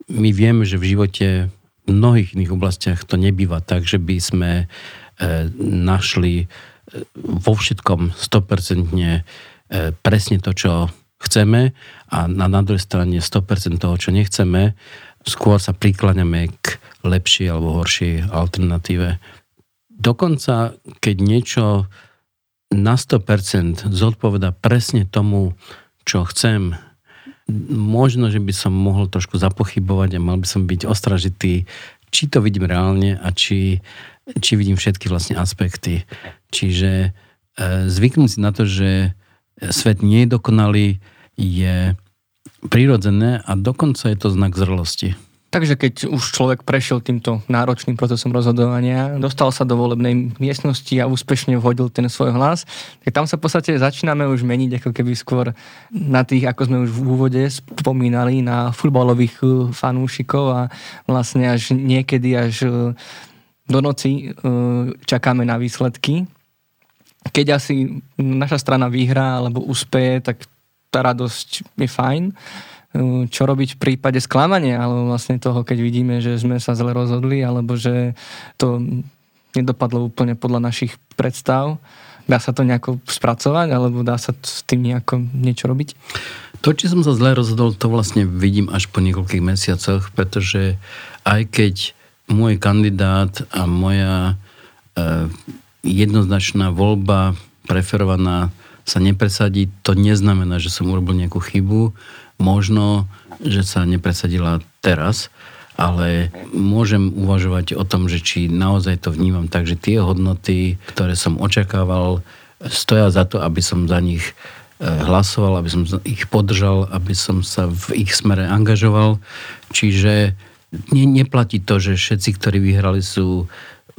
My vieme, že v živote v mnohých iných oblastiach to nebýva tak, že by sme e, našli e, vo všetkom 100% e, presne to, čo chceme a na, na druhej strane 100% toho, čo nechceme, skôr sa prikláňame k lepšej alebo horšej alternatíve. Dokonca, keď niečo na 100% zodpoveda presne tomu, čo chcem, možno, že by som mohol trošku zapochybovať a mal by som byť ostražitý, či to vidím reálne a či, či vidím všetky vlastne aspekty. Čiže e, zvyknúť si na to, že svet nie je dokonalý, je prirodzené a dokonca je to znak zrlosti. Takže keď už človek prešiel týmto náročným procesom rozhodovania, dostal sa do volebnej miestnosti a úspešne vhodil ten svoj hlas, tak tam sa v podstate začíname už meniť ako keby skôr na tých, ako sme už v úvode spomínali, na futbalových uh, fanúšikov a vlastne až niekedy až uh, do noci uh, čakáme na výsledky. Keď asi naša strana vyhrá alebo úspeje, tak tá radosť je fajn Hm, čo robiť v prípade sklamania, alebo vlastne toho, keď vidíme, že sme sa zle rozhodli, alebo že to nedopadlo úplne podľa našich predstav. Dá sa to nejako spracovať, alebo dá sa s tým nejako niečo robiť? To, či som sa zle rozhodol, to vlastne vidím až po niekoľkých mesiacoch, pretože aj keď môj kandidát a moja e, jednoznačná voľba preferovaná sa nepresadí, to neznamená, že som urobil nejakú chybu Možno, že sa nepresadila teraz, ale môžem uvažovať o tom, že či naozaj to vnímam tak, že tie hodnoty, ktoré som očakával, stoja za to, aby som za nich e, hlasoval, aby som ich podržal, aby som sa v ich smere angažoval. Čiže ne, neplatí to, že všetci, ktorí vyhrali, sú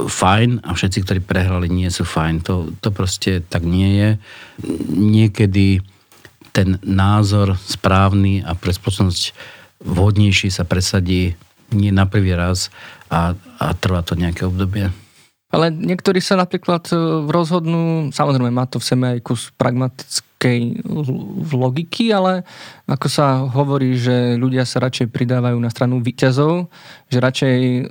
fajn a všetci, ktorí prehrali, nie sú fajn. To, to proste tak nie je. Niekedy ten názor správny a pre spoločnosť vhodnejší sa presadí nie na prvý raz a, a trvá to nejaké obdobie. Ale niektorí sa napríklad e, rozhodnú, samozrejme má to v sebe aj kus pragmatickej logiky, ale ako sa hovorí, že ľudia sa radšej pridávajú na stranu výťazov, že radšej uh,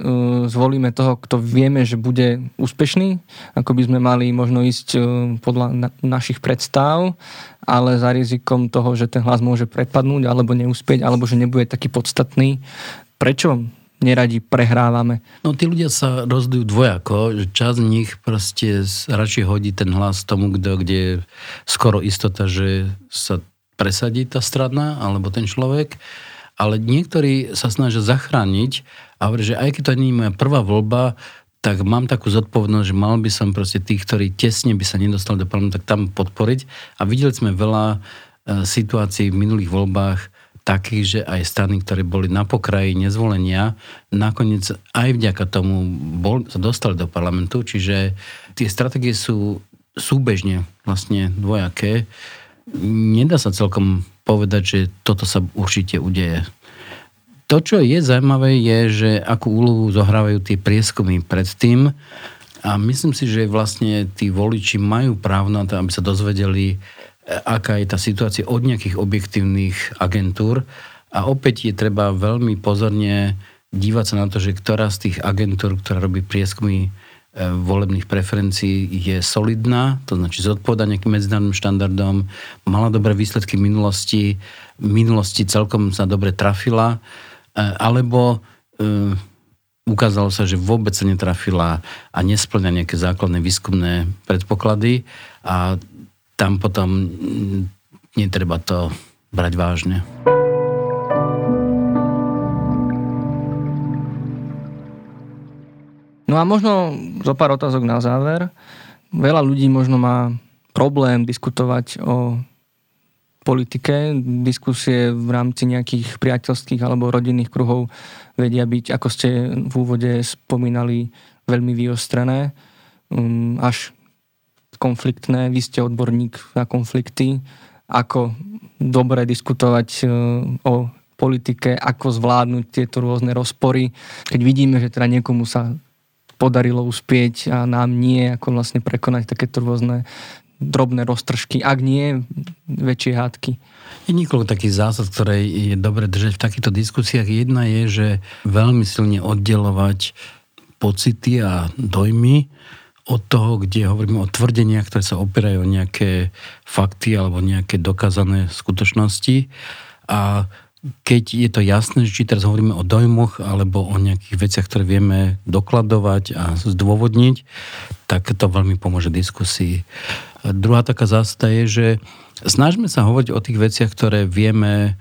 zvolíme toho, kto vieme, že bude úspešný, ako by sme mali možno ísť uh, podľa na, našich predstav, ale za rizikom toho, že ten hlas môže prepadnúť alebo neúspieť, alebo že nebude taký podstatný. Prečo neradi prehrávame. No tí ľudia sa rozdujú dvojako, že čas z nich proste radšej hodí ten hlas tomu, kto, kde je skoro istota, že sa presadí tá strana alebo ten človek, ale niektorí sa snažia zachrániť a hovorí, že aj keď to nie je moja prvá voľba, tak mám takú zodpovednosť, že mal by som proste tých, ktorí tesne by sa nedostali do parlamentu, tak tam podporiť. A videli sme veľa e, situácií v minulých voľbách, takých, že aj strany, ktoré boli na pokraji nezvolenia, nakoniec aj vďaka tomu bol, sa dostali do parlamentu, čiže tie stratégie sú súbežne vlastne dvojaké. Nedá sa celkom povedať, že toto sa určite udeje. To, čo je zaujímavé, je, že akú úlohu zohrávajú tie prieskumy predtým a myslím si, že vlastne tí voliči majú právo na to, aby sa dozvedeli, aká je tá situácia od nejakých objektívnych agentúr. A opäť je treba veľmi pozorne dívať sa na to, že ktorá z tých agentúr, ktorá robí prieskumy e, volebných preferencií je solidná, to znači zodpoveda nejakým medzinárodným štandardom, mala dobré výsledky minulosti, minulosti celkom sa dobre trafila, e, alebo e, ukázalo sa, že vôbec sa netrafila a nesplňa nejaké základné výskumné predpoklady a tam potom mm, netreba to brať vážne. No a možno zo pár otázok na záver. Veľa ľudí možno má problém diskutovať o politike. Diskusie v rámci nejakých priateľských alebo rodinných kruhov vedia byť, ako ste v úvode spomínali, veľmi vyostrené. Um, až konfliktné, vy ste odborník na konflikty, ako dobre diskutovať e, o politike, ako zvládnuť tieto rôzne rozpory. Keď vidíme, že teda niekomu sa podarilo uspieť a nám nie, ako vlastne prekonať takéto rôzne drobné roztržky, ak nie väčšie hádky. Je niekoľko takých zásad, ktoré je dobre držať v takýchto diskusiách. Jedna je, že veľmi silne oddelovať pocity a dojmy od toho, kde hovoríme o tvrdeniach, ktoré sa opierajú o nejaké fakty alebo nejaké dokázané skutočnosti. A keď je to jasné, že či teraz hovoríme o dojmoch alebo o nejakých veciach, ktoré vieme dokladovať a zdôvodniť, tak to veľmi pomôže diskusii. Druhá taká zásada je, že snažme sa hovoriť o tých veciach, ktoré vieme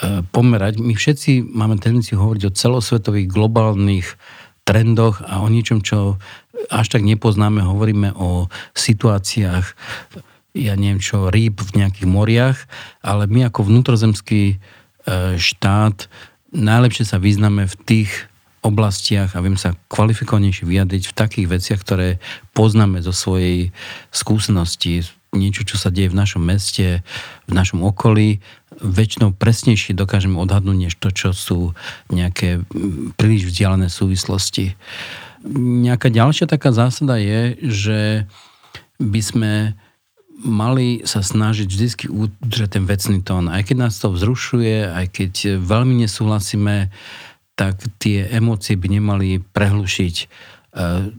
e, pomerať. My všetci máme tendenciu hovoriť o celosvetových globálnych trendoch a o ničom, čo až tak nepoznáme. Hovoríme o situáciách, ja neviem čo, rýb v nejakých moriach, ale my ako vnútrozemský E, štát najlepšie sa vyznáme v tých oblastiach a viem sa kvalifikovanejšie vyjadriť v takých veciach, ktoré poznáme zo svojej skúsenosti, niečo, čo sa deje v našom meste, v našom okolí, väčšinou presnejšie dokážeme odhadnúť, než to, čo sú nejaké príliš vzdialené súvislosti. Nejaká ďalšia taká zásada je, že by sme mali sa snažiť vždy udržať ten vecný tón. Aj keď nás to vzrušuje, aj keď veľmi nesúhlasíme, tak tie emócie by nemali prehlušiť e,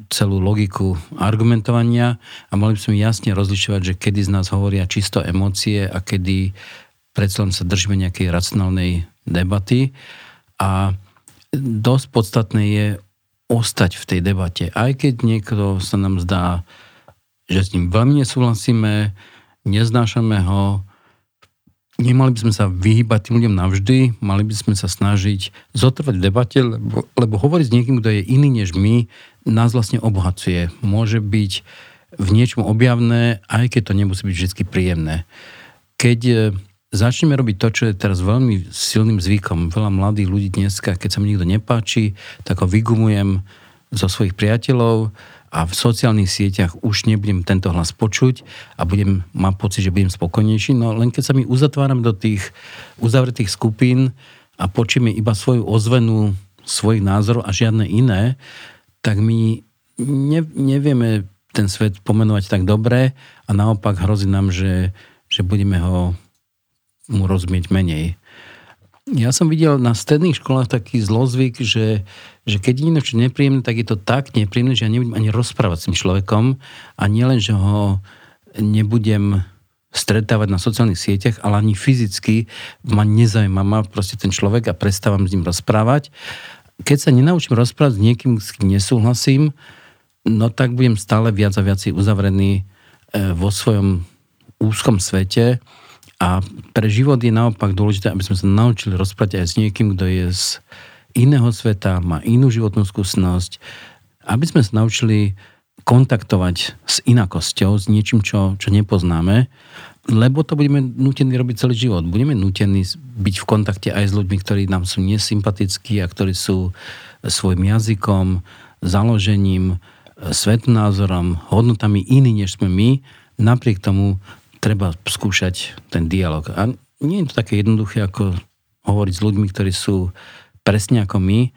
celú logiku argumentovania a mali by sme jasne rozlišovať, že kedy z nás hovoria čisto emócie a kedy predsa len sa držíme nejakej racionálnej debaty. A dosť podstatné je ostať v tej debate. Aj keď niekto sa nám zdá že s ním veľmi nesúhlasíme, neznášame ho, nemali by sme sa vyhýbať tým ľuďom navždy, mali by sme sa snažiť zotrvať v debate, lebo, lebo hovoriť s niekým, kto je iný než my, nás vlastne obohacuje. Môže byť v niečom objavné, aj keď to nemusí byť vždy príjemné. Keď e, začneme robiť to, čo je teraz veľmi silným zvykom, veľa mladých ľudí dneska, keď sa mi nikto nepáči, tak ho vygumujem zo svojich priateľov, a v sociálnych sieťach už nebudem tento hlas počuť a budem, mám pocit, že budem spokojnejší. No len keď sa mi uzatváram do tých uzavretých skupín a počujeme iba svoju ozvenu svojich názorov a žiadne iné, tak my ne, nevieme ten svet pomenovať tak dobre a naopak hrozí nám, že, že budeme ho mu rozumieť menej. Ja som videl na stredných školách taký zlozvyk, že, že keď je niečo nepríjemné, tak je to tak nepríjemné, že ja nebudem ani rozprávať s tým človekom a nielen, že ho nebudem stretávať na sociálnych sieťach, ale ani fyzicky ma nezaujíma ma proste ten človek a prestávam s ním rozprávať. Keď sa nenaučím rozprávať s niekým, s kým nesúhlasím, no tak budem stále viac a viac uzavrený e, vo svojom úzkom svete a pre život je naopak dôležité, aby sme sa naučili rozprávať aj s niekým, kto je z iného sveta, má inú životnú skúsenosť, aby sme sa naučili kontaktovať s inakosťou, s niečím, čo, čo nepoznáme, lebo to budeme nutení robiť celý život. Budeme nutení byť v kontakte aj s ľuďmi, ktorí nám sú nesympatickí a ktorí sú svojim jazykom, založením, svetnázorom, hodnotami iní, než sme my. Napriek tomu treba skúšať ten dialog. A nie je to také jednoduché, ako hovoriť s ľuďmi, ktorí sú presne ako my,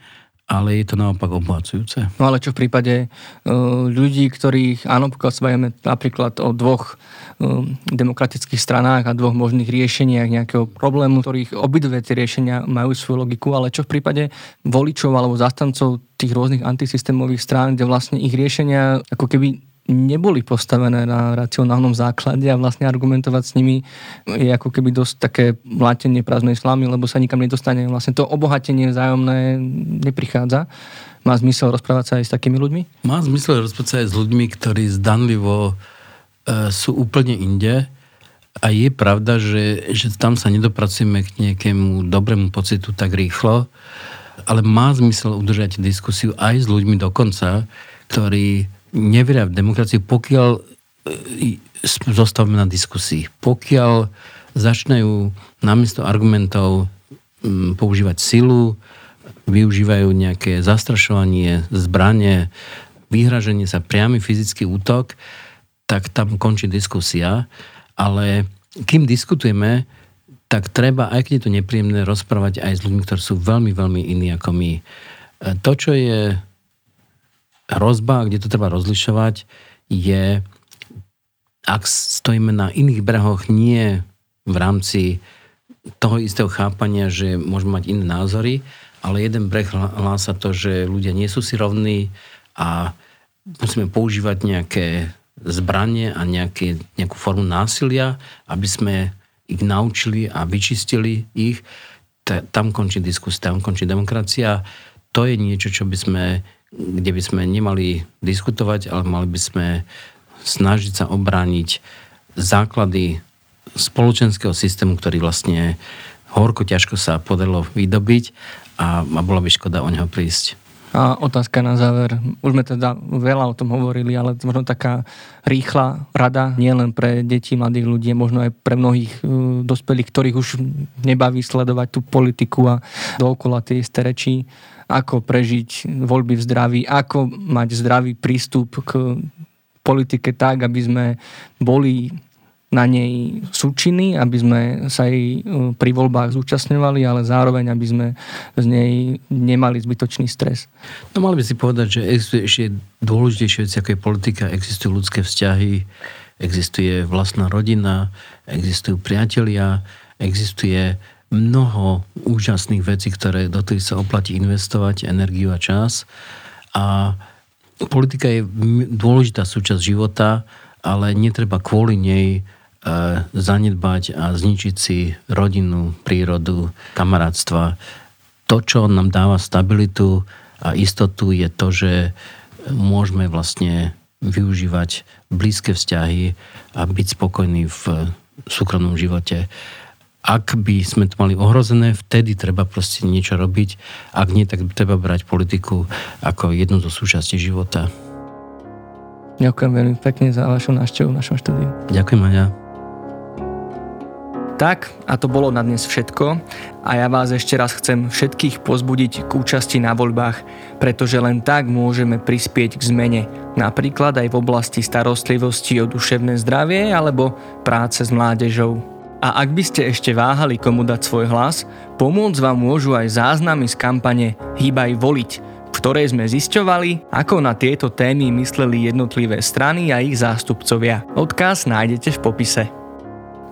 ale je to naopak obohacujúce. No ale čo v prípade uh, ľudí, ktorých, áno, pokiaľ sa napríklad o dvoch uh, demokratických stranách a dvoch možných riešeniach nejakého problému, ktorých obidve tie riešenia majú svoju logiku, ale čo v prípade voličov alebo zastancov tých rôznych antisystémových strán, kde vlastne ich riešenia ako keby neboli postavené na racionálnom základe a vlastne argumentovať s nimi je ako keby dosť také mlátenie prázdnej slamy, lebo sa nikam nedostane. Vlastne to obohatenie vzájomné neprichádza. Má zmysel rozprávať sa aj s takými ľuďmi? Má zmysel rozprávať sa aj s ľuďmi, ktorí zdanlivo e, sú úplne inde a je pravda, že, že tam sa nedopracujeme k nejakému dobrému pocitu tak rýchlo, ale má zmysel udržať diskusiu aj s ľuďmi dokonca, ktorí neveria v demokraciu, pokiaľ e, zostavíme na diskusii. Pokiaľ začnú namiesto argumentov používať silu, využívajú nejaké zastrašovanie, zbranie, vyhraženie sa, priamy fyzický útok, tak tam končí diskusia. Ale kým diskutujeme, tak treba, aj keď je to nepríjemné, rozprávať aj s ľuďmi, ktorí sú veľmi, veľmi iní ako my. E, to, čo je hrozba, kde to treba rozlišovať, je, ak stojíme na iných brehoch, nie v rámci toho istého chápania, že môžeme mať iné názory, ale jeden breh hlása to, že ľudia nie sú si rovní a musíme používať nejaké zbranie a nejaké, nejakú formu násilia, aby sme ich naučili a vyčistili ich, tam končí diskusia, tam končí demokracia. To je niečo, čo by sme, kde by sme nemali diskutovať, ale mali by sme snažiť sa obrániť základy spoločenského systému, ktorý vlastne horko ťažko sa podarilo vydobiť a, a bola by škoda o neho prísť. A otázka na záver. Už sme teda veľa o tom hovorili, ale možno taká rýchla rada, nielen pre deti, mladých ľudí, možno aj pre mnohých uh, dospelých, ktorých už nebaví sledovať tú politiku a dookola tie isté reči, ako prežiť voľby v zdraví, ako mať zdravý prístup k politike tak, aby sme boli na nej súčiny, aby sme sa jej e, pri voľbách zúčastňovali, ale zároveň, aby sme z nej nemali zbytočný stres. No mali by si povedať, že existuje ešte dôležitejšie veci, ako je politika. Existujú ľudské vzťahy, existuje vlastná rodina, existujú priatelia, existuje mnoho úžasných vecí, ktoré do ktorých sa oplatí investovať energiu a čas. A politika je dôležitá súčasť života, ale netreba kvôli nej zanedbať a zničiť si rodinu, prírodu, kamarátstva. To, čo nám dáva stabilitu a istotu, je to, že môžeme vlastne využívať blízke vzťahy a byť spokojní v súkromnom živote. Ak by sme to mali ohrozené, vtedy treba proste niečo robiť. Ak nie, tak treba brať politiku ako jednu zo súčastí života. Ďakujem veľmi pekne za vašu návštevu v našom štúdiu. Ďakujem, Maja. Tak, a to bolo na dnes všetko a ja vás ešte raz chcem všetkých pozbudiť k účasti na voľbách, pretože len tak môžeme prispieť k zmene, napríklad aj v oblasti starostlivosti o duševné zdravie alebo práce s mládežou. A ak by ste ešte váhali, komu dať svoj hlas, pomôcť vám môžu aj záznamy z kampane Hýbaj voliť, v ktorej sme zisťovali, ako na tieto témy mysleli jednotlivé strany a ich zástupcovia. Odkaz nájdete v popise.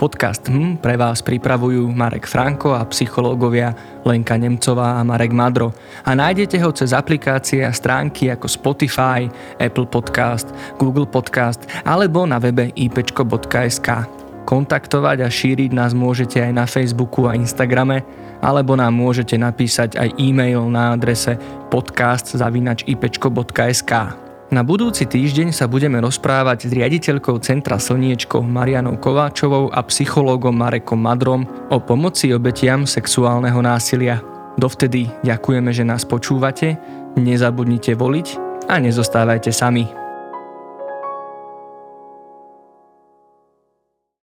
Podcast hm pre vás pripravujú Marek Franko a psychológovia Lenka Nemcová a Marek Madro a nájdete ho cez aplikácie a stránky ako Spotify, Apple Podcast, Google Podcast alebo na webe ipčko.sk. Kontaktovať a šíriť nás môžete aj na Facebooku a Instagrame alebo nám môžete napísať aj e-mail na adrese podcast.ipčko.sk. Na budúci týždeň sa budeme rozprávať s riaditeľkou Centra Slniečko Marianou Kováčovou a psychológom Marekom Madrom o pomoci obetiam sexuálneho násilia. Dovtedy ďakujeme, že nás počúvate, nezabudnite voliť a nezostávajte sami.